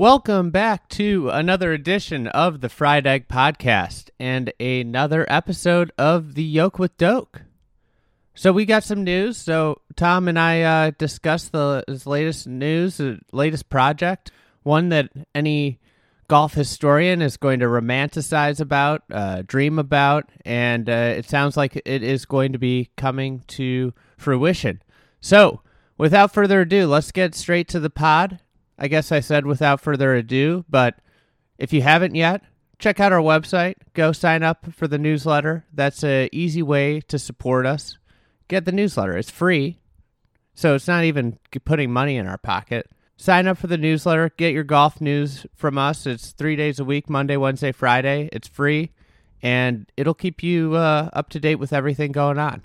Welcome back to another edition of the Fried Egg Podcast and another episode of the Yolk with Doak. So we got some news. So Tom and I uh, discussed the latest news, the latest project, one that any golf historian is going to romanticize about, uh, dream about, and uh, it sounds like it is going to be coming to fruition. So without further ado, let's get straight to the pod. I guess I said without further ado, but if you haven't yet, check out our website. Go sign up for the newsletter. That's an easy way to support us. Get the newsletter, it's free. So it's not even putting money in our pocket. Sign up for the newsletter. Get your golf news from us. It's three days a week Monday, Wednesday, Friday. It's free, and it'll keep you uh, up to date with everything going on.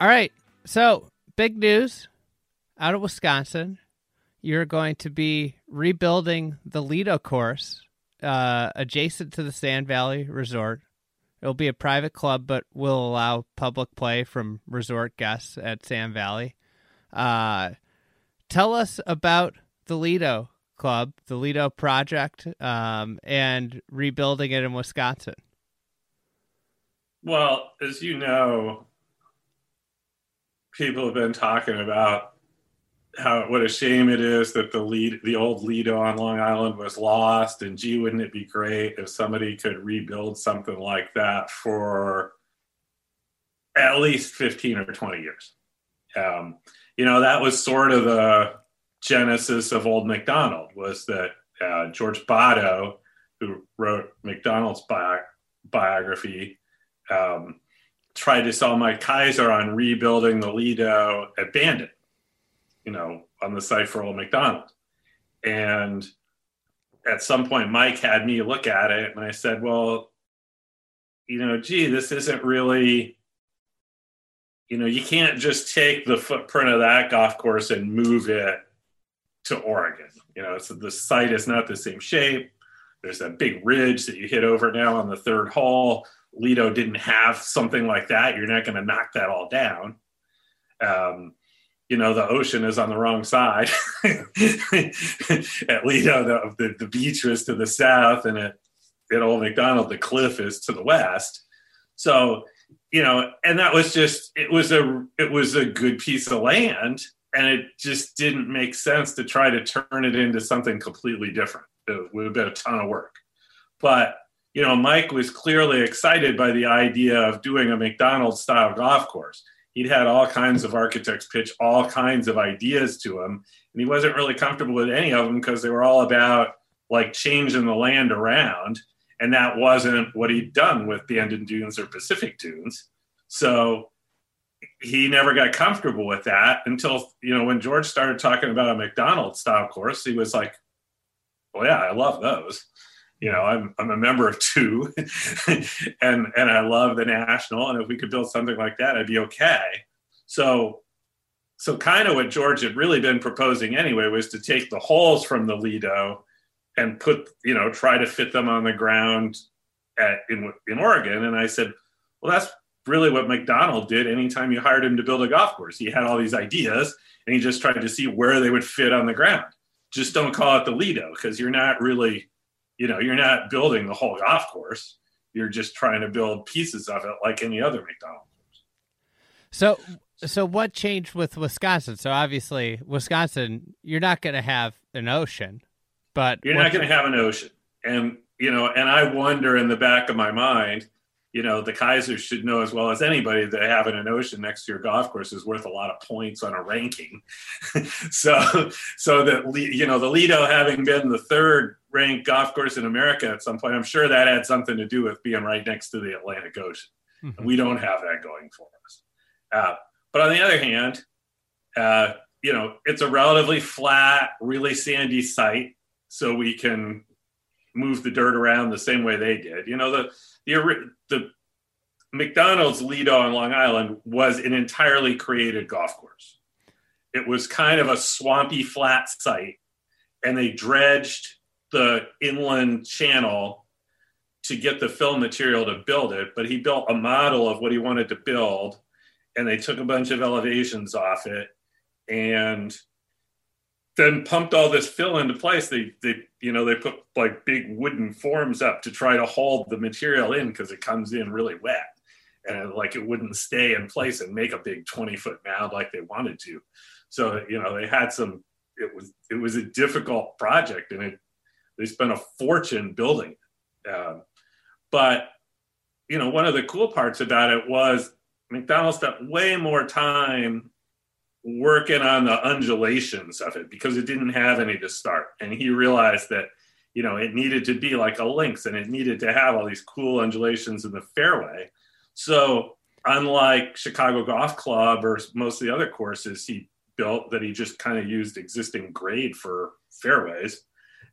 All right. So, big news out of Wisconsin. You're going to be rebuilding the Lido course uh, adjacent to the Sand Valley Resort. It'll be a private club, but will allow public play from resort guests at Sand Valley. Uh, tell us about the Lido Club, the Lido project, um, and rebuilding it in Wisconsin. Well, as you know, people have been talking about how what a shame it is that the lead the old Lido on Long Island was lost and gee wouldn't it be great if somebody could rebuild something like that for at least 15 or 20 years? Um, you know that was sort of the genesis of old Macdonald was that uh, George Bahto who wrote Macdonald's bi- biography um, tried to sell Mike Keiser on rebuilding the Lido at Bandon, you know, on the site for Old Macdonald. And at some point, Mike had me look at it, and I said, well, you know, gee, this isn't really, you know, you can't just take the footprint of that golf course and move it to Oregon. You know, so the site is not the same shape. There's that big ridge that you hit over now on the third hole Lido didn't have something like that, you're not going to knock that all down. Um, you know, the ocean is on the wrong side. at Lido, the, the, the, beach was to the south, and at, at Old Macdonald, the cliff is to the west. So, you know, and that was just it was a it was a good piece of land, and it just didn't make sense to try to turn it into something completely different. It would have been a ton of work, but you know, Mike was clearly excited by the idea of doing a Macdonald's style golf course. He'd had all kinds of architects pitch all kinds of ideas to him, and he wasn't really comfortable with any of them because they were all about like changing the land around. And that wasn't what he'd done with Bandon Dunes or Pacific Dunes. So he never got comfortable with that until, you know, when George started talking about a Macdonald's style course, he was like, well, yeah, I love those you know, I'm I'm a member of two, and and I love the national. And if we could build something like that, I'd be okay. So, so kind of what George had really been proposing anyway was to take the holes from the Lido and put, you know, try to fit them on the ground at in in Oregon. And I said, well, that's really what Macdonald did. Anytime you hired him to build a golf course, he had all these ideas, and he just tried to see where they would fit on the ground. Just don't call it the Lido because you're not really you know, you're not building the whole golf course. You're just trying to build pieces of it like any other Macdonald's. So, so what changed with Wisconsin? So obviously, Wisconsin, you're not going to have an ocean, but you're not going to have an ocean. And you know, and I wonder in the back of my mind, you know, the Keisers should know as well as anybody that having an ocean next to your golf course is worth a lot of points on a ranking. so, so that you know, the Lido having been the third ranked golf course in America at some point, I'm sure that had something to do with being right next to the Atlantic Ocean. Mm-hmm. We don't have that going for us. Uh, but on the other hand, uh, you know, it's a relatively flat, really sandy site, so we can move the dirt around the same way they did. You know, the the the Macdonald's Lido on Long Island was an entirely created golf course. It was kind of a swampy, flat site, and they dredged the inland channel to get the fill material to build it. But he built a model of what he wanted to build, and they took a bunch of elevations off it and then pumped all this fill into place. They, they, you know, they put like big wooden forms up to try to hold the material in because it comes in really wet and like it wouldn't stay in place and make a big 20 foot mound like they wanted to. So, you know, they had some, it was, it was a difficult project and it, they spent a fortune building it. Um, but, you know, one of the cool parts about it was Macdonald spent way more time working on the undulations of it because it didn't have any to start. And he realized that, you know, it needed to be like a links and it needed to have all these cool undulations in the fairway. So, unlike Chicago Golf Club or most of the other courses he built that he just kind of used existing grade for fairways,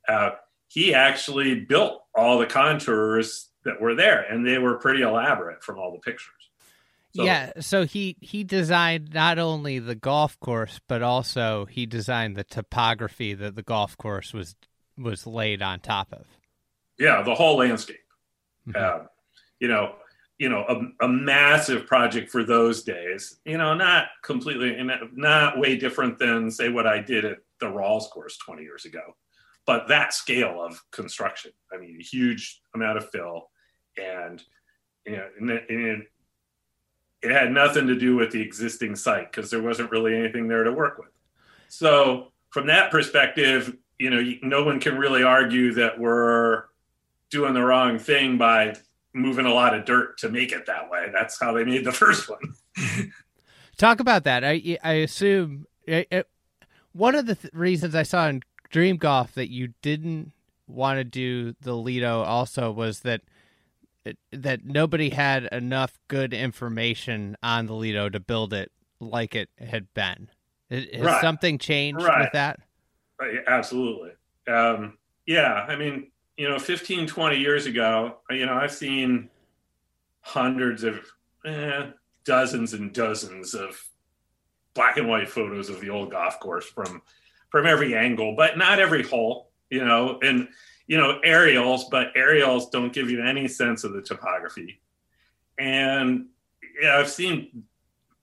uh, he actually built all the contours that were there and they were pretty elaborate from all the pictures. So, yeah, so he he designed not only the golf course, but also he designed the topography that the golf course was was laid on top of. Yeah, the whole landscape. Mm-hmm. Uh, you know, you know, a, a, massive project for those days. You know, not completely, not way different than say what I did at the Rawls course 20 years ago, but that scale of construction. I mean, a huge amount of fill, and you know, and, and it had nothing to do with the existing site because there wasn't really anything there to work with. So from that perspective, you know, no one can really argue that we're doing the wrong thing by moving a lot of dirt to make it that way. That's how they made the first one. Talk about that. I I assume it, it, one of the th- reasons I saw in Dream Golf that you didn't want to do the Lido also was that that nobody had enough good information on the Lido to build it like it had been. Has right. something changed right. with that? Right. Absolutely. Um, yeah. I mean, you know, 15, 20 years ago, you know, I've seen hundreds of, eh, dozens and dozens of black and white photos of the old golf course from from every angle, but not every hole, you know, and you know, aerials, but aerials don't give you any sense of the topography. And yeah, I've seen,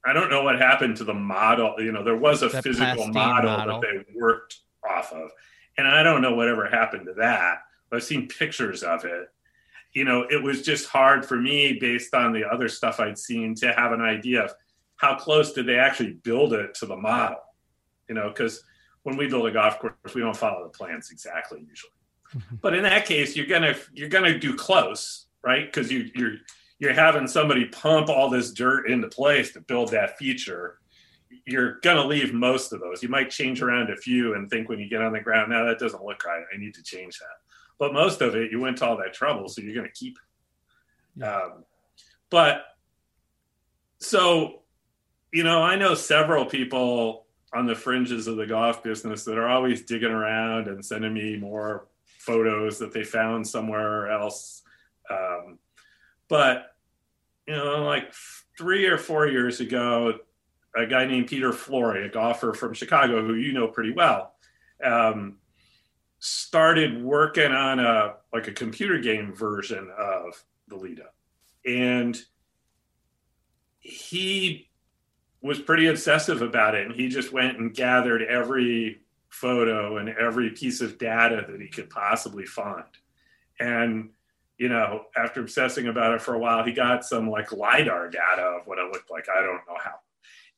I don't know what happened to the model. You know, there was a the physical model, model, that they worked off of. And I don't know whatever happened to that. But I've seen pictures of it. You know, it was just hard for me based on the other stuff I'd seen to have an idea of how close did they actually build it to the model. You know, because when we build a golf course, we don't follow the plans exactly usually. But in that case, you're gonna you're gonna do close, right? Because you you're you're having somebody pump all this dirt into place to build that feature. You're gonna leave most of those. You might change around a few and think when you get on the ground, now that doesn't look right. I need to change that. But most of it, you went to all that trouble, so you're gonna keep. Um, but so, you know, I know several people on the fringes of the golf business that are always digging around and sending me more photos that they found somewhere else. Um, but you know, like three or four years ago, a guy named Peter Flory, a golfer from Chicago, who you know pretty well, um, started working on a like a computer game version of the Lido, and he was pretty obsessive about it, and he just went and gathered every photo and every piece of data that he could possibly find. And, you know, after obsessing about it for a while, he got some like LIDAR data of what it looked like. I don't know how.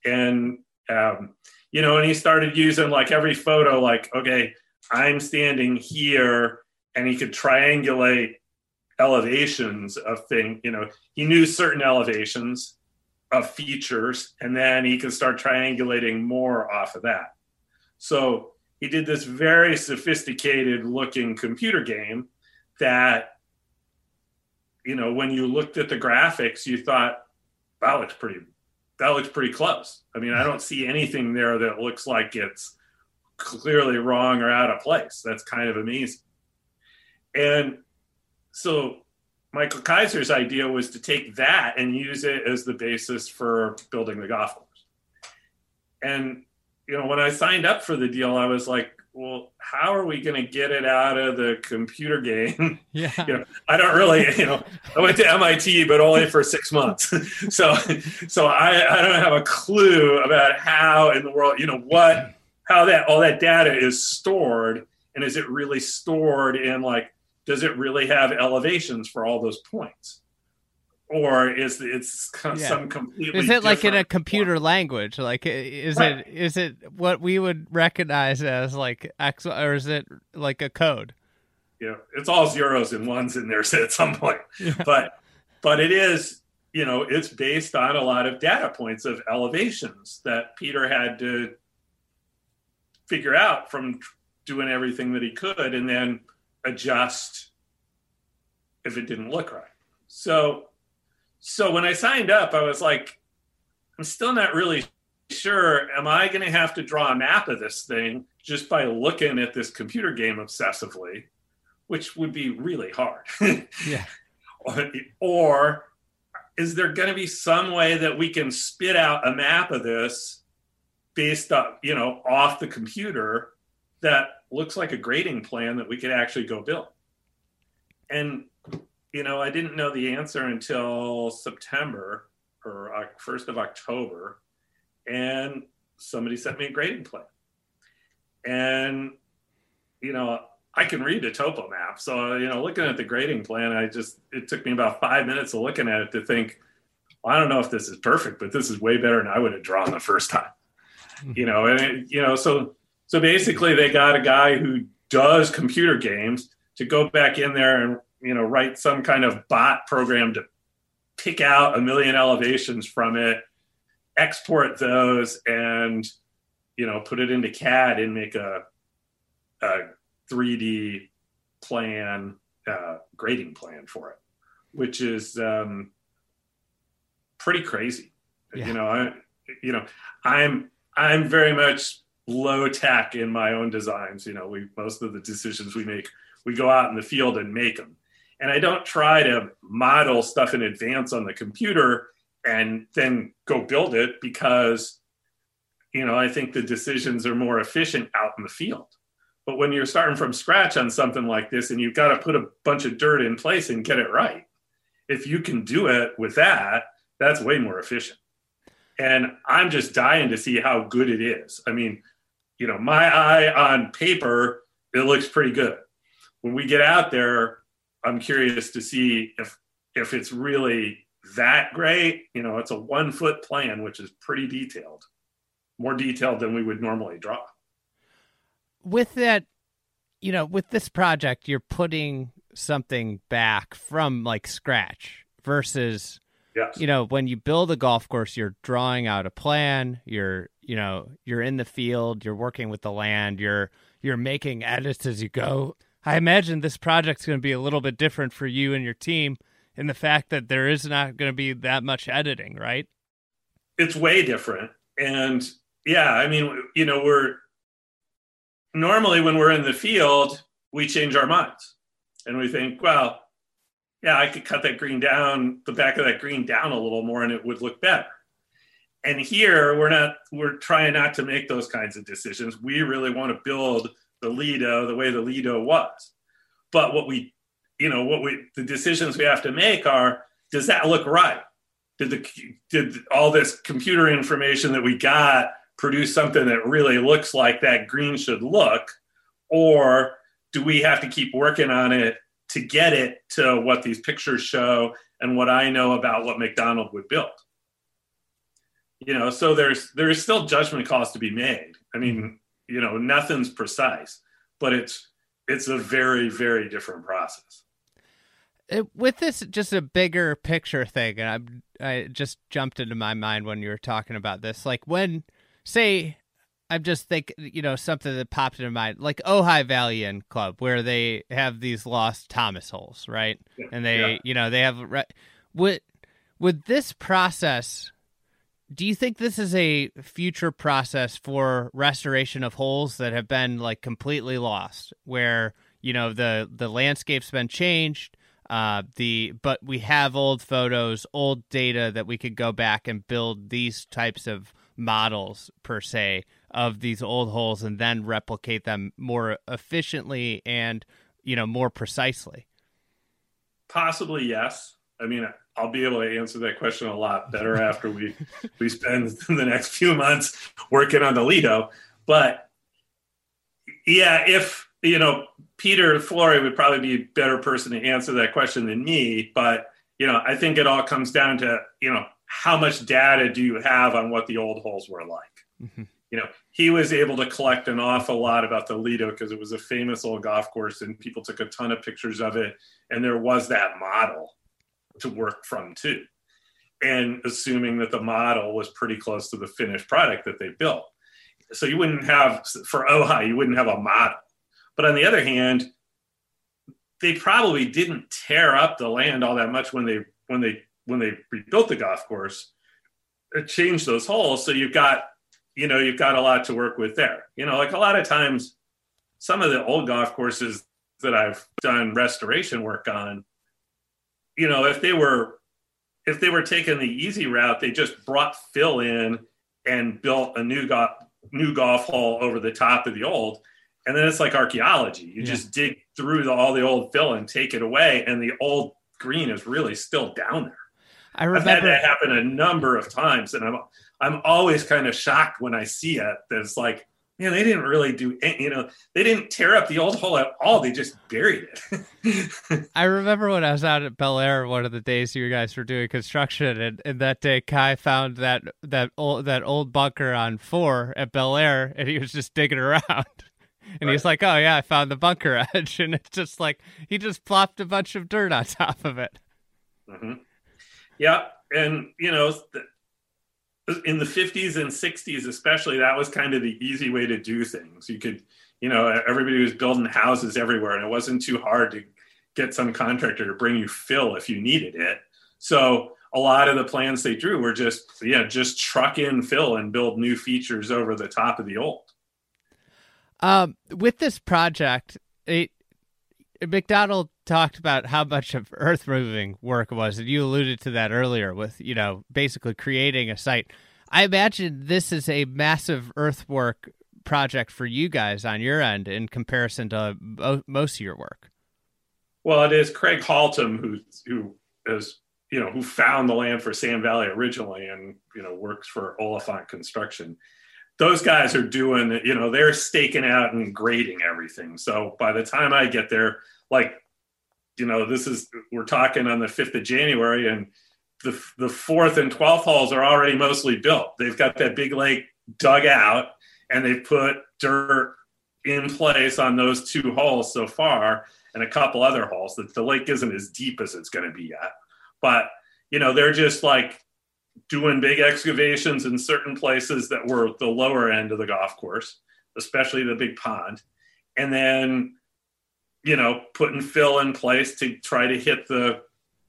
And, um, you know, and he started using like every photo, like, okay, I'm standing here, and he could triangulate elevations of thing. You know, he knew certain elevations of features, and then he can start triangulating more off of that. So he did this very sophisticated looking computer game that you know, when you looked at the graphics, you thought that looks pretty that looks pretty close. I mean, I don't see anything there that looks like it's clearly wrong or out of place. That's kind of amazing. And so Michael Keiser's idea was to take that and use it as the basis for building the golf course. And you know, when I signed up for the deal, I was like, well, how are we going to get it out of the computer game? Yeah. you know, I don't really, you know, I went to MIT, but only for six months. so, so I, I don't have a clue about how in the world, you know, what, how that, all that data is stored. And is it really stored in like, does it really have elevations for all those points? or is it's yeah. some completely is it like in a computer language like is right. it is it what we would recognize as like x or is it like a code yeah it's all zeros and ones in there at some point yeah. but but it is you know it's based on a lot of data points of elevations that peter had to figure out from doing everything that he could and then adjust if it didn't look right so so when I signed up, I was like, I'm still not really sure. Am I going to have to draw a map of this thing just by looking at this computer game obsessively, which would be really hard? yeah. Or, or is there going to be some way that we can spit out a map of this based up, you know, off the computer that looks like a grading plan that we could actually go build? And you know, I didn't know the answer until September or first of October, and somebody sent me a grading plan. And you know, I can read a topo map, so you know, looking at the grading plan, I just it took me about five minutes of looking at it to think, well, I don't know if this is perfect, but this is way better than I would have drawn the first time. Hmm. you know, and it, you know, so so basically, they got a guy who does computer games to go back in there and you know write some kind of bot program to pick out a million elevations from it export those and you know put it into cad and make a, a 3d plan uh, grading plan for it which is um, pretty crazy yeah. you know i you know i'm i'm very much low tech in my own designs you know we most of the decisions we make we go out in the field and make them and I don't try to model stuff in advance on the computer and then go build it because you know I think the decisions are more efficient out in the field. But when you're starting from scratch on something like this and you've got to put a bunch of dirt in place and get it right, if you can do it with that, that's way more efficient. And I'm just dying to see how good it is. I mean, you know, my eye on paper, it looks pretty good. When we get out there, I'm curious to see if if it's really that great. You know, it's a one foot plan, which is pretty detailed, more detailed than we would normally draw. With that, you know, with this project, you're putting something back from like scratch versus yes. you know when you build a golf course you're drawing out a plan you're you know you're in the field you're working with the land you're you're making edits as you go I imagine this project's going to be a little bit different for you and your team in the fact that there is not going to be that much editing, right? It's way different. And yeah, I mean, you know, we're normally when we're in the field, we change our minds and we think, well, yeah, I could cut that green down, the back of that green down a little more and it would look better. And here we're not, we're trying not to make those kinds of decisions. We really want to build the Lido the way the Lido was. But what we, you know, what we, the decisions we have to make are, does that look right? Did the, did all this computer information that we got produce something that really looks like that green should look? Or do we have to keep working on it to get it to what these pictures show and what I know about what Macdonald would build? you know so there's there's still judgment calls to be made. I mean you know nothing's precise but it's it's a very very different process. It, with this just a bigger picture thing and i i just jumped into my mind when you were talking about this. Like when say I'm just think you know something that popped into mind, like Ojai Valley Club, where they have these lost Thomas holes, right? Yeah. And they, Yeah. you know, they have re- with with this process. Do you think this is a future process for restoration of holes that have been like completely lost, where you know the the landscape's been changed, uh, the but we have old photos, old data that we could go back and build these types of models per se of these old holes and then replicate them more efficiently and you know more precisely. Possibly yes. I mean, I'll be able to answer that question a lot better after we we spend the next few months working on the Lido. But yeah, if you know, Peter Flory would probably be a better person to answer that question than me. But you know, I think it all comes down to you know how much data do you have on what the old holes were like. Mhm. You know, he was able to collect an awful lot about the Lido because it was a famous old golf course and people took a ton of pictures of it. And there was that model to work from too. And assuming that the model was pretty close to the finished product that they built. So you wouldn't have, for Ojai, you wouldn't have a model. But on the other hand, they probably didn't tear up the land all that much when they when they when they rebuilt the golf course. It changed those holes, so you've got you know you've got a lot to work with there. You know, like a lot of times, some of the old golf courses that I've done restoration work on, you know, if they were if they were taking the easy route, they just brought fill in and built a new golf new golf hole over the top of the old. And then it's like archaeology. You Yeah. just dig through the, all the old fill and take it away, and the old green is really still down there. I I've had that happen a number of times, and I'm I'm always kind of shocked when I see it. It's like, man, they didn't really do, any, you know, they didn't tear up the old hole at all. They just buried it. I remember when I was out at Bel Air one of the days you guys were doing construction, and, and that day Kai found that that old that old bunker on four at Bel Air, and he was just digging around, and he's like, "Oh yeah, I found the bunker edge," and it's just like he just plopped a bunch of dirt on top of it. hmm Yeah, and you know, th- in the 50s and 60s, especially, that was kind of the easy way to do things. You could, you know, everybody was building houses everywhere, and it wasn't too hard to get some contractor to bring you fill if you needed it. So a lot of the plans they drew were just, yeah, just truck in fill and build new features over the top of the old. Um, with this project, it, Macdonald talked about how much of earth moving work was, and you alluded to that earlier with you know basically creating a site. I imagine this is a massive earthwork project for you guys on your end in comparison to most of your work. Well, it is Craig Haltom who who is you know who found the land for Sand Valley originally, and you know works for Oliphant Construction. Those guys are doing you know they're staking out and grading everything. So by the time I get there, like you know this is we're talking on the fifth of January, and the the fourth and twelfth holes are already mostly built. They've got that big lake dug out, and they've put dirt in place on those two holes so far and a couple other holes that the lake isn't as deep as it's going to be yet. But, you know, they're just like doing big excavations in certain places that were the lower end of the golf course, especially the big pond. And then, you know, putting fill in place to try to hit the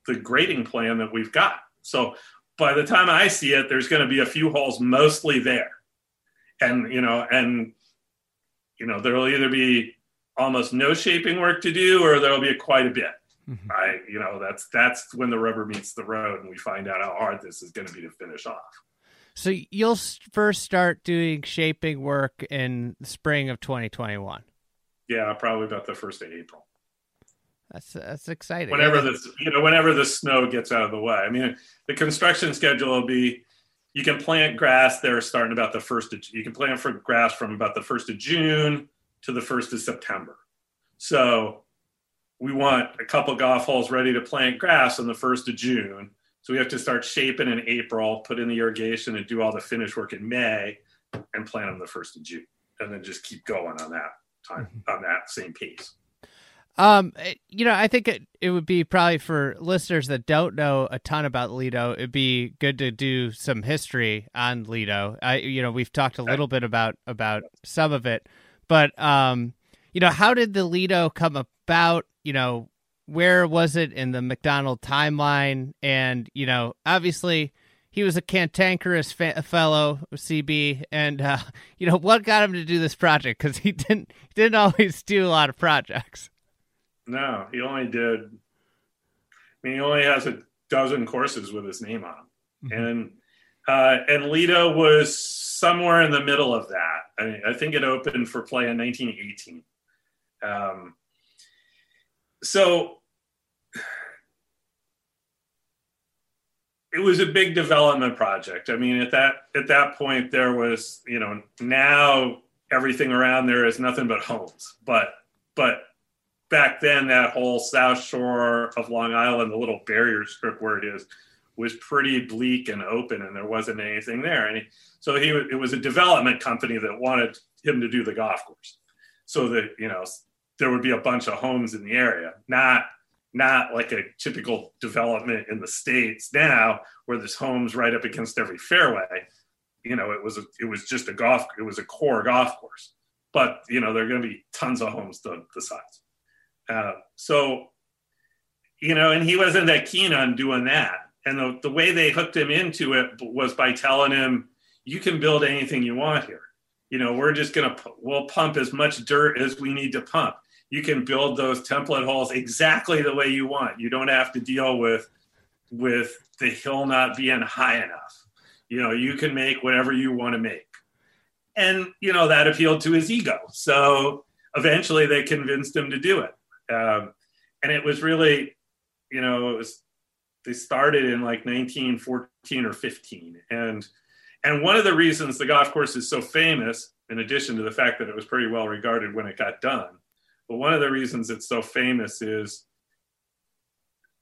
the grading plan that we've got. So by the time I see it, there's going to be a few holes mostly there. And, you know, and you know, there'll either be almost no shaping work to do or there'll be quite a bit Mhm. i you know that's that's when the rubber meets the road and we find out how hard this is going to be to finish off So you'll first start doing shaping work in spring of 2021. Yeah probably about the first of april That's that's exciting. whenever Yeah. the you know whenever the snow gets out of the way i mean the construction schedule will be you can plant grass there starting about the first of you can plant for grass from about the first of june to the first of september so we want a couple golf holes ready to plant grass on the first of june so we have to start shaping in april put in the irrigation and do all the finish work in may and plant them the first of june and then just keep going on that time on that same piece. Um, you know, I think it, it would be probably for listeners that don't know a ton about Lido, it'd be good to do some history on Lido. I, you know, we've talked a little bit about about some of it, but um, you know, how did the Lido come about? You know, where was it in the Macdonald timeline? And you know, obviously. He was a cantankerous fa- fellow, CB, and uh, you know what got him to do this project because he didn't he didn't always do a lot of projects. No, he only did. I mean, he only has a dozen courses with his name on, Mhm. and uh, and Lido was somewhere in the middle of that. I, mean, I think it opened for play in 1918. Um, so it was a big development project. I mean, at that at that point, there was you know now everything around there is nothing but homes, but but back then that whole south shore of long island the little barrier strip where it is was pretty bleak and open and there wasn't anything there. And he, so he it was a development company that wanted him to do the golf course. So that you know there would be a bunch of homes in the area not not like a typical development in the states now where there's homes right up against every fairway you know it was a, it was just a golf it was a core golf course but you know there are going to be tons of homes the, the size uh, so, you know, and he wasn't that keen on doing that. And the, the way they hooked him into it was by telling him, you can build anything you want here. You know, we're just going to, we'll pump as much dirt as we need to pump. You can build those template holes exactly the way you want. You don't have to deal with, with the hill not being high enough. You know, you can make whatever you want to make. And, you know, that appealed to his ego. So eventually they convinced him to do it um, and it was really, you know, it was they started in like 1914 or 15, and and one of the reasons the golf course is so famous, in addition to the fact that it was pretty well regarded when it got done, but one of the reasons it's so famous is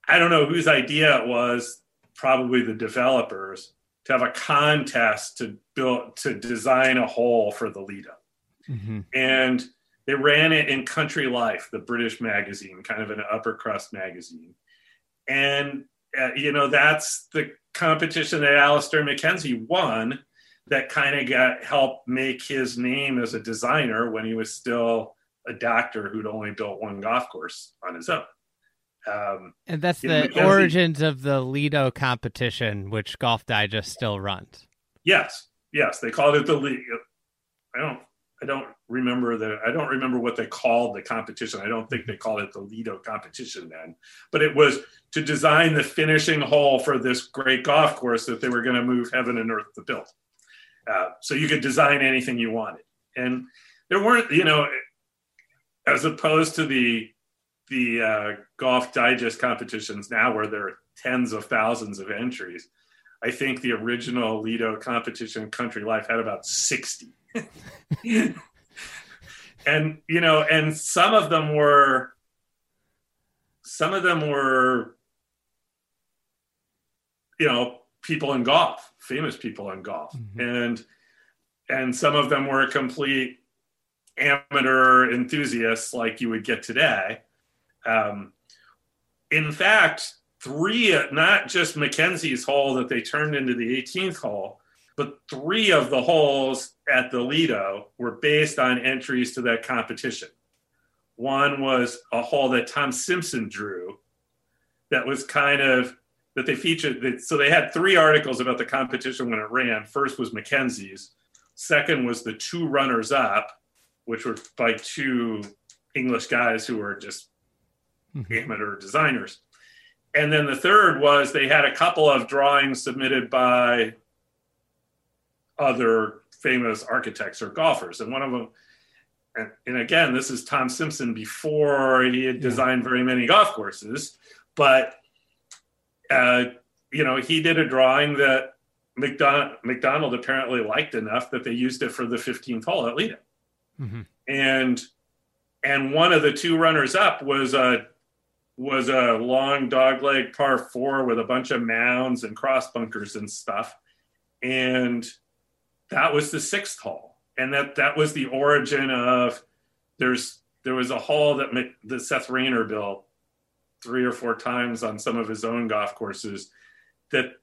I don't know whose idea it was, probably the developers, to have a contest to build to design a hole for the Lido, Mm-hmm. and they ran it in Country Life, the British magazine, kind of an upper crust magazine. And, uh, you know, that's the competition that Alister MacKenzie won that kind of got helped make his name as a designer when he was still a doctor who'd only built one golf course on his own. Um, And that's the Mackenzie- origins of the Lido competition, which Golf Digest still runs. yes, yes, they called it the league. I don't, I don't remember the, I don't remember what they called the competition. I don't think they called it the Lido competition then, but it was to design the finishing hole for this great golf course that they were going to move heaven and earth to build. Uh, so you could design anything you wanted, and there weren't, you know, as opposed to the the uh, golf digest competitions now where there are tens of thousands of entries. I think the original Lido competition, Country Life, had about 60. and, you know, and some of them were, some of them were, you know, people in golf, famous people in golf. Mhm. And, and some of them were complete amateur enthusiasts like you would get today. Um, in fact, three, not just Mackenzie's hole that they turned into the 18th hole, but three of the holes at the Lido were based on entries to that competition. One was a hole that Tom Simpson drew that was kind of that they featured. So they had three articles about the competition when it ran. First was Mackenzie's, second was the two runners up, which were by two English guys who were just amateur designers. And then the third was they had a couple of drawings submitted by other famous architects or golfers. And one of them, and, and again, this is Tom Simpson before he had Yeah. designed very many golf courses, but uh, you know, he did a drawing that Macdonald, Macdonald apparently liked enough that they used it for the 15th hole at Lido Mhm. and and one of the two runners up was a was a long dogleg par four with a bunch of mounds and cross bunkers and stuff and that was the sixth hole and that that was the origin of there's there was a hole that, that Seth Rayner built three or four times on some of his own golf courses that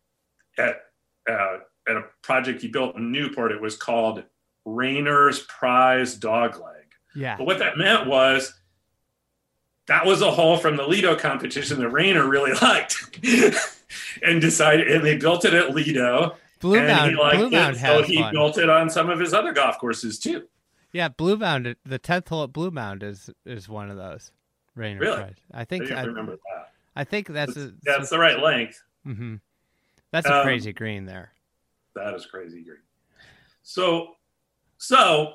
at uh, at a project he built in Newport, it was called Rayner's Prize dog leg. Yeah. But what that meant was that was a hole from the Lido competition that Rayner really liked. and decided and they built it at Lido. Blue and Mound, he liked Blue it, Mound so he fun. built it on some of his other golf courses too. Yeah, Blue Mound. The tenth hole at Blue Mound is is one of those. Rayner Really? Prize. I I think didn't I, remember that. I think that's a, That's the right length. hmm That's a Um, crazy green there. That is crazy green. So, so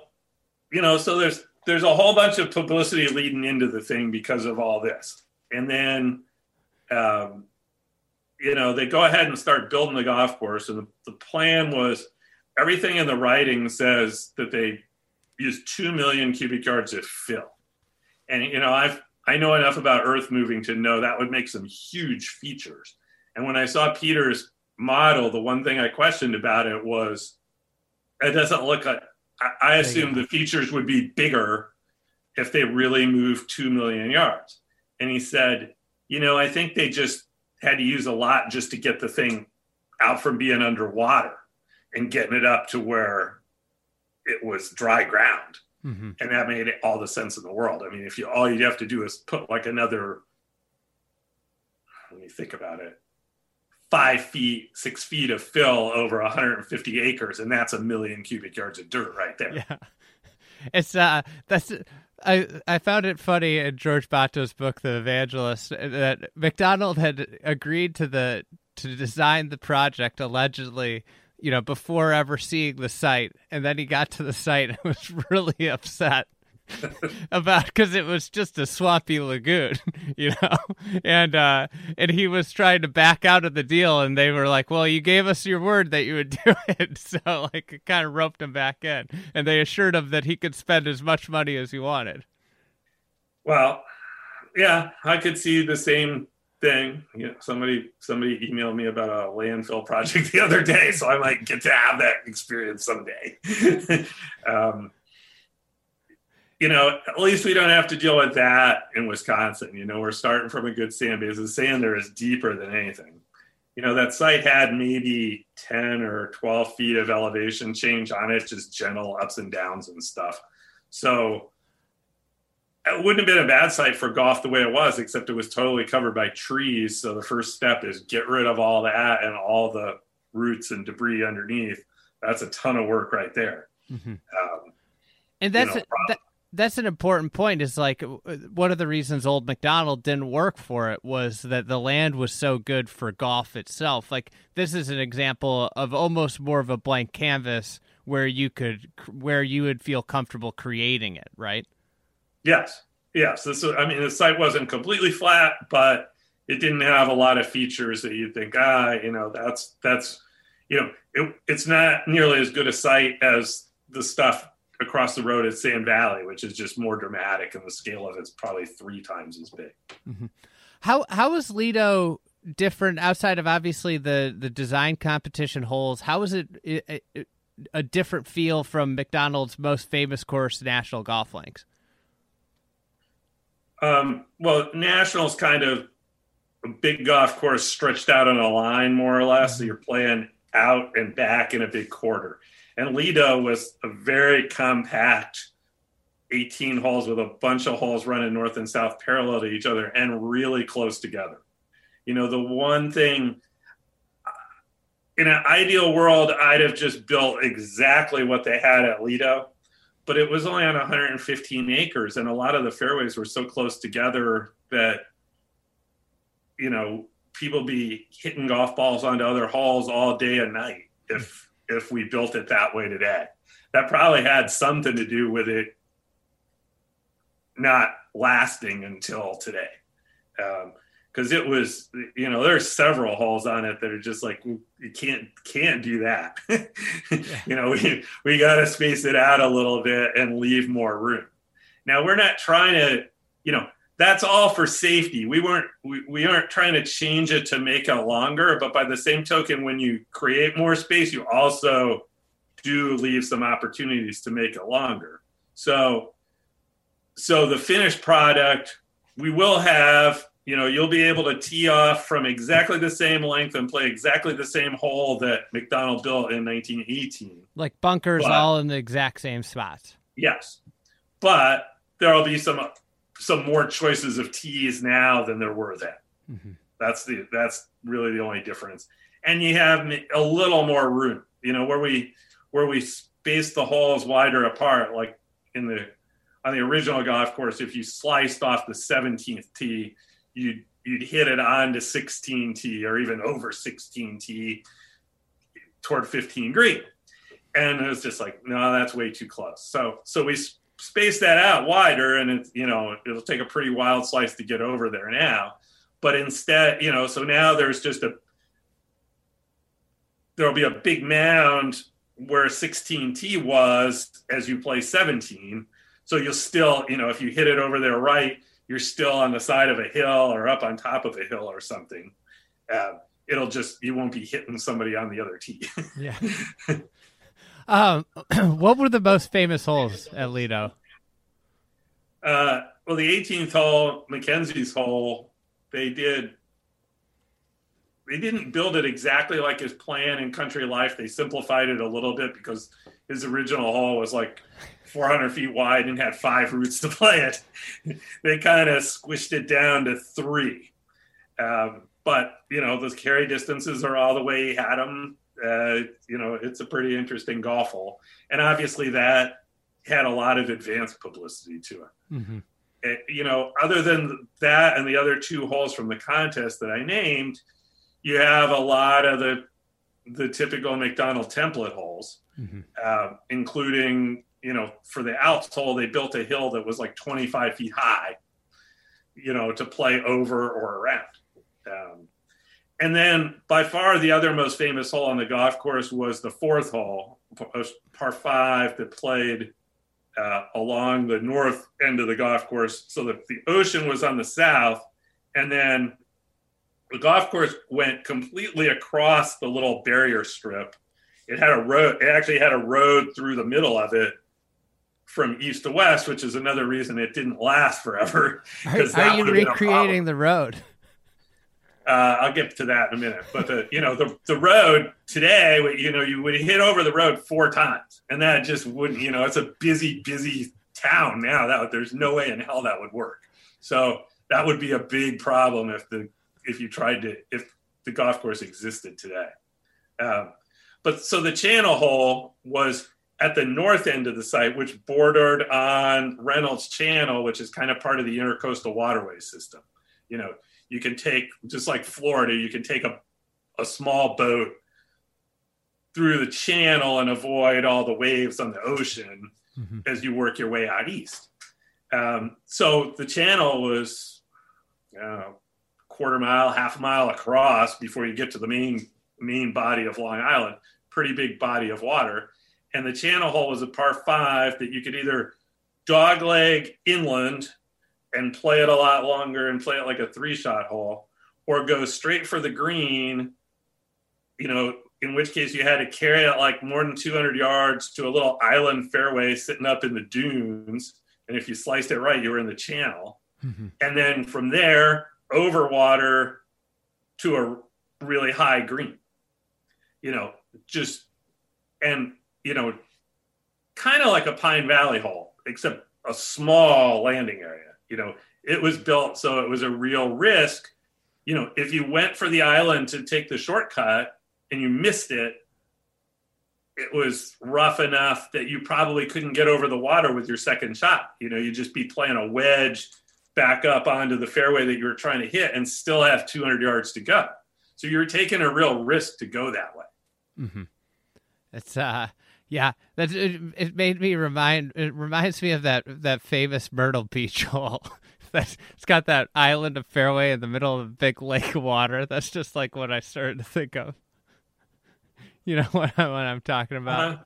you know, so there's there's a whole bunch of publicity leading into the thing because of all this, and then, um, you know, they go ahead and start building the golf course, and the, the plan was everything in the writing says that they use two million cubic yards of fill, and you know, I've I know enough about earth moving to know that would make some huge features. And when I saw Peter's model, the one thing I questioned about it was it doesn't look like I, I Big the features would be bigger if they really moved two million yards. And he said, you know, I think they just had to use a lot just to get the thing out from being underwater and getting it up to where it was dry ground hmm and that made all the sense in the world. I mean, if you all you have to do is put like another, when you think about it, five feet, six feet of fill over 150 acres, and that's a million cubic yards of dirt right there. Yeah, it's uh that's I I found it funny in George Bahto's book, The Evangelist, that Macdonald had agreed to the to design the project allegedly. You know, before ever seeing the site, and then he got to the site and was really upset about because it was just a swampy lagoon, you know, and uh, and he was trying to back out of the deal, and they were like, "Well, you gave us your word that you would do it," so like it kind of roped him back in, and they assured him that he could spend as much money as he wanted. Well, yeah, I could see the same thing. You know, somebody somebody emailed me about a landfill project the other day, so I might get to have that experience someday. um, you know, at least we don't have to deal with that in Wisconsin. You know, we're starting from a good sand base. The sand there is deeper than anything. You know, that site had maybe 10 or 12 feet of elevation change on it, just gentle ups and downs and stuff. So it wouldn't have been a bad site for golf the way it was, except it was totally covered by trees. So the first step is get rid of all that and all the roots and debris underneath. That's a ton of work right there. Um, And that's know, that, that's an important point. Is like one of the reasons Old Macdonald didn't work for it was that the land was so good for golf itself. Like this is an example of almost more of a blank canvas where you could where you would feel comfortable creating it, right? Yes, yes. This, I mean, the site wasn't completely flat, but it didn't have a lot of features that you'd think, ah, you know, that's that's, you know, it, it's not nearly as good a site as the stuff across the road at Sand Valley, which is just more dramatic, and the scale of it's probably three times as big. How how is Lido different outside of obviously the the design competition holes? How is it a, a, a different feel from Macdonald's most famous course, National Golf Links? Um, well, Nationals kind of a big golf course stretched out on a line more or less. So you're playing out and back in a big quarter. And Lido was a very compact 18 holes with a bunch of holes running north and south parallel to each other and really close together. You know, the one thing in an ideal world, I'd have just built exactly what they had at Lido but it was only on 115 acres and a lot of the fairways were so close together that you know people be hitting golf balls onto other holes all day and night if if we built it that way today. That probably had something to do with it not lasting until today. Um, because it was you know there's several holes on it that are just like you can't can't do that. You know we we got to space it out a little bit and leave more room. Now we're not trying to you know that's all for safety we weren't we, we aren't trying to change it to make it longer but by the same token when you create more space you also do leave some opportunities to make it longer so so the finished product, we will have, you know, you'll be able to tee off from exactly the same length and play exactly the same hole that Macdonald built in 1918. Like bunkers but, all in the exact same spot. Yes. But there'll be some some more choices of tees now than there were then. Mm-hmm. That's the that's really the only difference. And you have a little more room, you know, where we where we space the holes wider apart, like in the on the original golf course, if you sliced off the 17th tee, you'd you'd hit it on to 16 tee or even over 16 tee toward 15 green. And it was just like, no, that's way too close. So so we space that out wider, and it's you know it'll take a pretty wild slice to get over there now. But instead, you know, so now there's just a there'll be a big mound where 16T was as you play 17. So you'll still, you know, if you hit it over there right, you're still on the side of a hill or up on top of a hill or something. Uh, it'll just you won't be hitting somebody on the other tee. yeah. Um, what were the most famous holes at Lido? Uh, well, the 18th hole, MacKenzie's hole, they did. They didn't build it exactly like his plan in Country Life. They simplified it a little bit because his original hole was like 400 feet wide and had five routes to play it. they kind of squished it down to three. Um, but you know, those carry distances are all the way he had them uh, you know, it's a pretty interesting golf hole. And obviously that had a lot of advanced publicity to it. Mm-hmm. it. You know, other than that and the other two holes from the contest that I named, you have a lot of the the typical Macdonald template holes, mm-hmm. uh, including you know for the Alps hole they built a hill that was like 25 feet high, you know, to play over or around. And then by far the other most famous hole on the golf course was the fourth hole, par five, that played uh, along the north end of the golf course. So that the ocean was on the south, and then the golf course went completely across the little barrier strip. It had a road. It actually had a road through the middle of it from east to west, which is another reason it didn't last forever. Are, are you recreating the road? Uh, I'll get to that in a minute. But the you know the the road today, you know, you would hit over the road four times, and that just wouldn't. You know, it's a busy, busy town now. That there's no way in hell that would work. So that would be a big problem if the if you tried to if the golf course existed today. Um, but so the channel hole was at the north end of the site, which bordered on Reynolds Channel, which is kind of part of the intercoastal waterway system. You know, you can take just like Florida, you can take a, a small boat through the channel and avoid all the waves on the ocean mm-hmm. as you work your way out east. Um, so the channel was uh, quarter mile, half a mile across before you get to the main main body of Long Island. Pretty big body of water, and the channel hole was a par five that you could either dogleg inland and play it a lot longer and play it like a three shot hole or go straight for the green, you know, in which case you had to carry it like more than 200 yards to a little island fairway sitting up in the dunes. And if you sliced it right, you were in the channel. Mm-hmm. And then from there, over water to a really high green. You know, just, and, you know, kind of like a Pine Valley hole, except a small landing area you know, it was built so it was a real risk. You know, if you went for the island to take the shortcut and you missed it, it was rough enough that you probably couldn't get over the water with your second shot. You know, you'd just be playing a wedge back up onto the fairway that you were trying to hit and still have 200 yards to go. So you're taking a real risk to go that way. Mm-hmm. It's uh, yeah, that it, it, made me remind. It reminds me of that that famous Myrtle Beach hole. that it's got that island of fairway in the middle of a big lake of water. That's just like what I started to think of. You know what, I, what I'm talking about?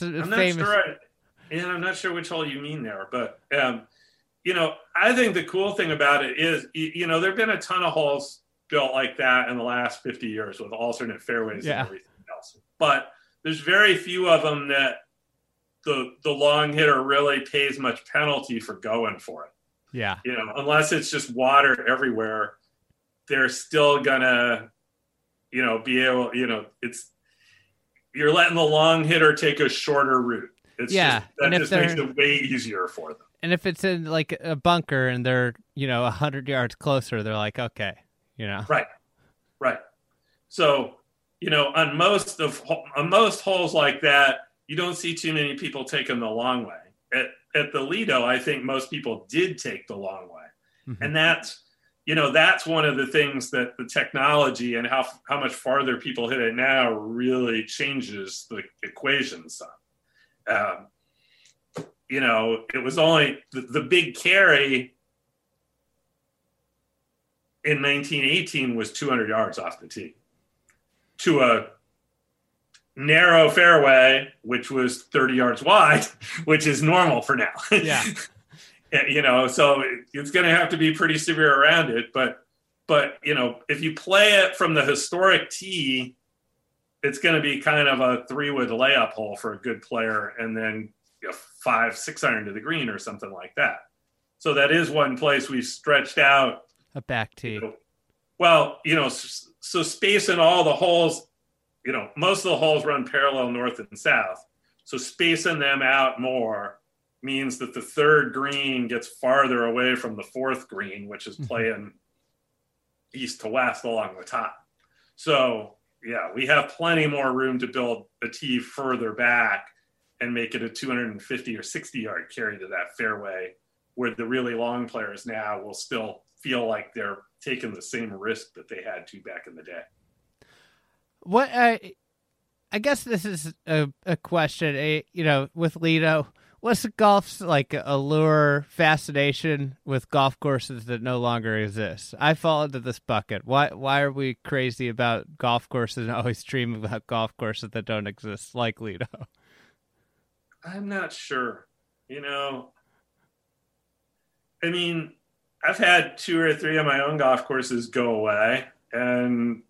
Uh, I'm famous... not sure. I, yeah, I'm not sure which hole you mean there, but um, you know, I think the cool thing about it is, you, you know, there've been a ton of holes built like that in the last 50 years with alternate fairways yeah. and everything else, but there's very few of them that the the long hitter really pays much penalty for going for it. Yeah. You know, unless it's just water everywhere, they're still gonna, you know, be able. You know, it's you're letting the long hitter take a shorter route. It's Yeah, just, that just makes it way easier for them. And if it's in like a bunker and they're, you know, a hundred yards closer, they're like, okay, you know. Right, right. So, you know, on most of on most holes like that, you don't see too many people taking the long way. At at the Lido, I think most people did take the long way, Mhm. and that's you know that's one of the things that the technology and how how much farther people hit it now really changes the equation some. Um, you know, it was only the, the big carry in 1918 was 200 yards off the tee to a narrow fairway, which was 30 yards wide, which is normal for now. Yeah. you know, so it's going to have to be pretty severe around it. But, but you know, if you play it from the historic tee, it's going to be kind of a three wood layup hole for a good player, and then you know, five, six iron to the green or something like that. So that is one place we've stretched out A back tee. well, you know, s- so spacing all the holes, you know, most of the holes run parallel north and south. So spacing them out more means that the third green gets farther away from the fourth green, which is Mhm. playing east to west along the top. So, yeah, we have plenty more room to build a tee further back and make it a 250 or 60 yard carry to that fairway where the really long players now will still feel like they're taking the same risk that they had to back in the day. What I I guess this is a, a question, a, you know, with Lido. What's golf's like allure, fascination with golf courses that no longer exist? I fall into this bucket. Why why are we crazy about golf courses and always dream about golf courses that don't exist like Lido? I'm not sure. You know, I mean, I've had two or three of my own golf courses go away, and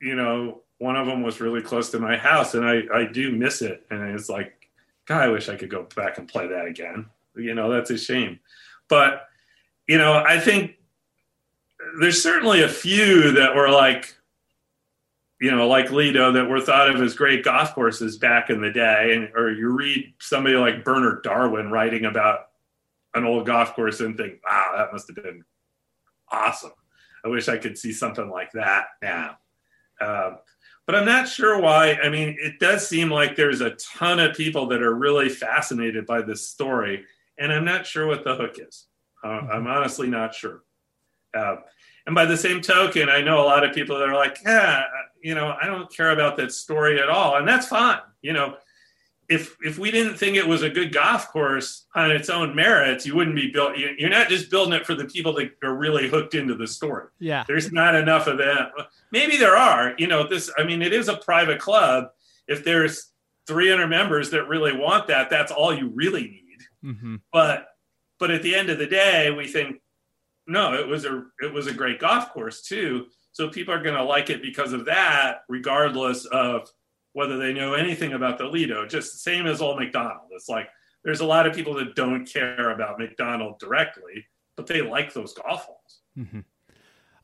you know, one of them was really close to my house, and I I do miss it, and it's like, God, I wish I could go back and play that again. You know, that's a shame, but you know, I think there's certainly a few that were like you know, like Lido, that were thought of as great golf courses back in the day, and or you read somebody like Bernard Darwin writing about an old golf course and think, "Wow, that must have been awesome." I wish I could see something like that now. Um, but I'm not sure why. I mean, it does seem like there's a ton of people that are really fascinated by this story, and I'm not sure what the hook is. Uh, I'm honestly not sure. Uh, and by the same token, I know a lot of people that are like, yeah, you know, I don't care about that story at all, and that's fine. You know, if if we didn't think it was a good golf course on its own merits, you wouldn't be built. you- You're not just building it for the people that are really hooked into the story. Yeah. There's not enough of that. Maybe there are. You know, this. I mean, it is a private club. If there's 300 members that really want that, that's all you really need hmm but but at the end of the day we think no it was a it was a great golf course too so people are going to like it because of that regardless of whether they know anything about the lido just the same as old Macdonald it's like there's a lot of people that don't care about Macdonald directly but they like those golf holes hmm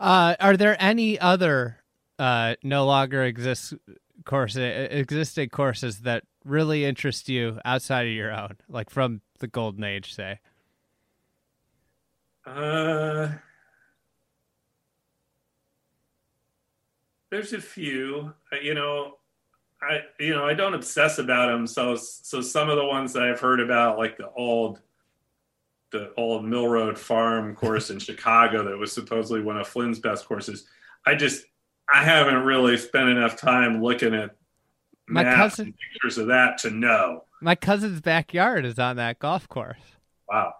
Uh, are there any other uh, no longer exist course existing courses that really interest you outside of your own, like from the golden age, say? Uh, there's a few. Uh, You know, I you know I don't obsess about them. So so some of the ones that I've heard about, like the old the old Mill Road Farm course in Chicago, that was supposedly one of Flynn's best courses. I just I haven't really spent enough time looking at My cousin- pictures of that to know. My cousin's backyard is on that golf course. Wow,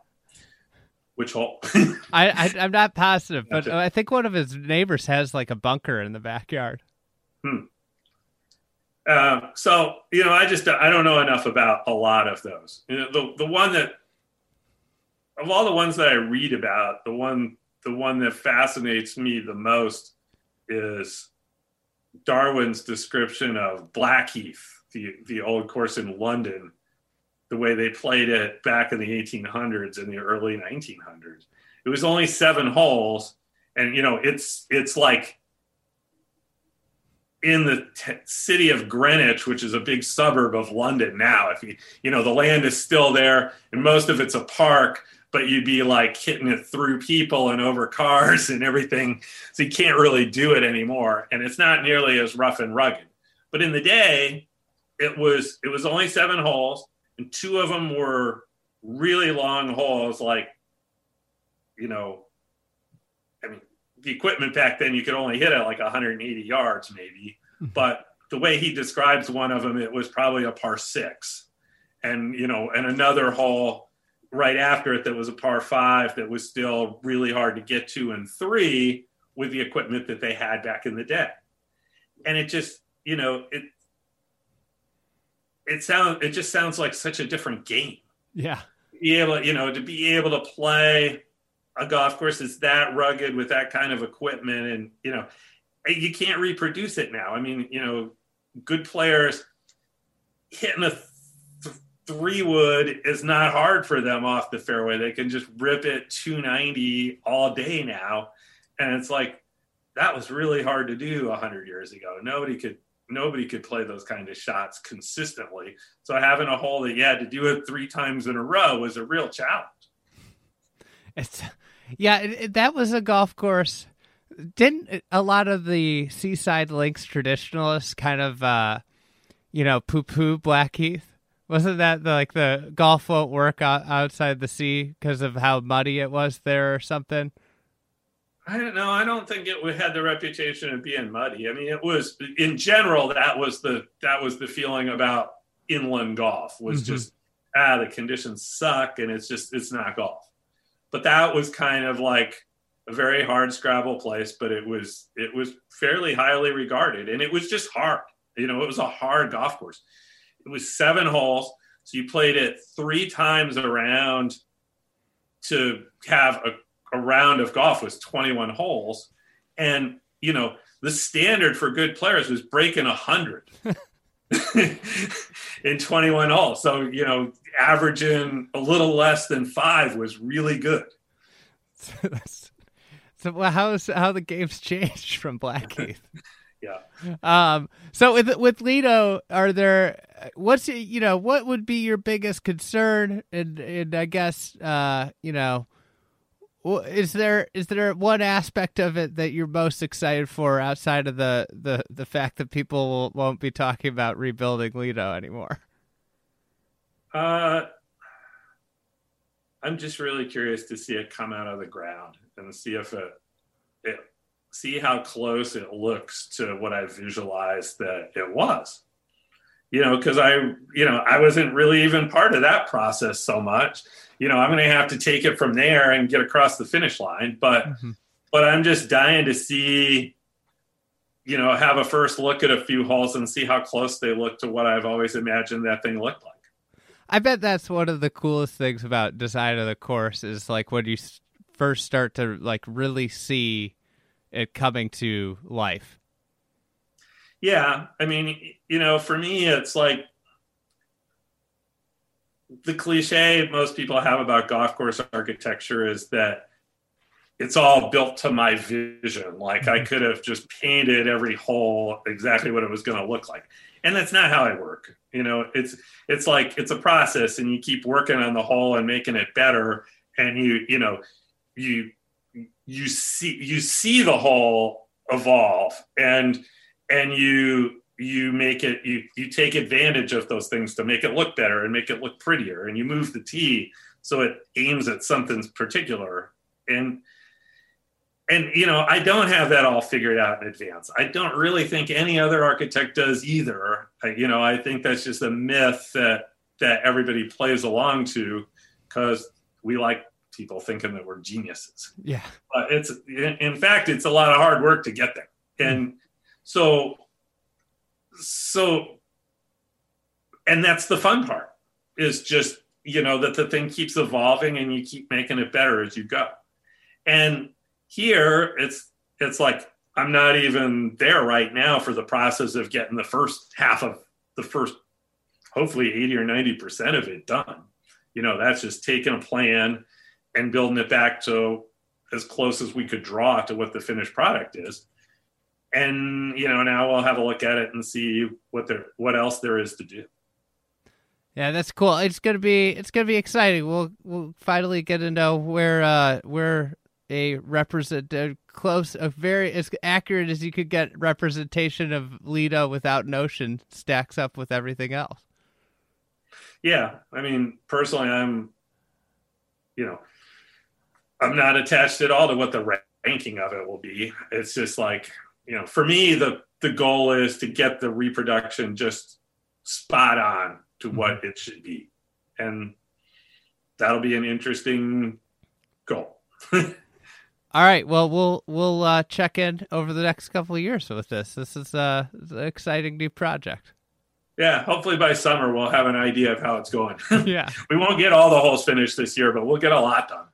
which hole? I, I I'm not positive, but Gotcha. I think one of his neighbors has like a bunker in the backyard. Hmm. Uh, so you know, I just I don't know enough about a lot of those. You know, the the one that of all the ones that I read about, the one the one that fascinates me the most is Darwin's description of Blackheath, the the old course in London, the way they played it back in the 1800s and the early 1900s. It was only seven holes, and you know it's it's like in the t- city of Greenwich, which is a big suburb of London now. If you you know the land is still there, and most of it's a park, but you'd be like hitting it through people and over cars and everything. So you can't really do it anymore, and it's not nearly as rough and rugged. But in the day, it was it was only seven holes, and two of them were really long holes, like you know, the equipment back then you could only hit it like 180 yards maybe, mm-hmm. but the way he describes one of them, it was probably a par six, and you know, and another hole right after it that was a par five that was still really hard to get to, and three with the equipment that they had back in the day, and it just you know it it sounds it just sounds like such a different game. Yeah, be able you know to be able to play a golf course that's that rugged with that kind of equipment and you know you can't reproduce it now. I mean you know good players hitting a th- three wood is not hard for them off the fairway. They can just rip it 290 all day now. And it's like that was really hard to do 100 years ago. Nobody could nobody could play those kind of shots consistently. So having a hole that you had to do it three times in a row was a real challenge. It's yeah, it, it, that was a golf course. Didn't a lot of the Seaside Links traditionalists kind of, uh, you know, poo poo Blackheath? Wasn't that the, like the golf won't work outside the sea because of how muddy it was there or something? I don't know. I don't think it had the reputation of being muddy. I mean, it was in general that was the that was the feeling about inland golf was mm-hmm. just ah the conditions suck and it's just it's not golf but that was kind of like a very hard Scrabble place, but it was it was fairly highly regarded, and it was just hard. You know, it was a hard golf course. It was seven holes, so you played it three times around to have a, a round of golf was 21 holes, and you know the standard for good players was breaking a hundred. in 21 holes. So, you know, averaging a little less than five was really good. so, well, how's how the game's changed from Blackheath? yeah. Um. So with with Lido, are there what's you know what would be your biggest concern? And and I guess uh you know is there is there one aspect of it that you're most excited for outside of the the the fact that people won't be talking about rebuilding Lido anymore? Uh, I'm just really curious to see it come out of the ground and see if it, it see how close it looks to what I visualized that it was. You know, because I, you know, I wasn't really even part of that process so much. You know, I'm going to have to take it from there and get across the finish line. But, mm-hmm. but I'm just dying to see, you know, have a first look at a few holes and see how close they look to what I've always imagined that thing looked like. I bet that's one of the coolest things about design of the course is like when you first start to like really see it coming to life. Yeah, I mean, you know, for me, it's like the cliche most people have about golf course architecture is that it's all built to my vision. Like I could have just painted every hole exactly what it was going to look like and that's not how I work. You know, it's it's like it's a process, and you keep working on the hole and making it better, and you you know you you see you see the hole evolve, and and you you make it you you take advantage of those things to make it look better and make it look prettier, and you move the t so it aims at something particular, and and you know i don't have that all figured out in advance. I don't really think any other architect does either. I, you know i think that's just a myth that that everybody plays along to because we like people thinking that we're geniuses. Yeah. But it's in, in fact it's a lot of hard work to get there. And mm-hmm. so so and that's the fun part is just you know that the thing keeps evolving and you keep making it better as you go and here, it's it's like I'm not even there right now for the process of getting the first half of the first hopefully 80 or 90% of it done. You know, that's just taking a plan and building it back to as close as we could draw to what the finished product is. And, you know, now we'll have a look at it and see what there what else there is to do. Yeah, that's cool. It's gonna be it's gonna be exciting. We'll we'll finally get to know where uh where a represent a close a very as accurate as you could get representation of Lido without Notion stacks up with everything else. Yeah, I mean, personally, I'm, you know, I'm not attached at all to what the ranking of it will be. It's just like, you know, for me, the the goal is to get the reproduction just spot on to what it should be, and that'll be an interesting goal. All right. Well, we'll we'll uh, check in over the next couple of years with this. This is, uh, an exciting new project. Yeah, hopefully by summer we'll have an idea of how it's going. yeah, we won't get all the holes finished this year, but we'll get a lot done.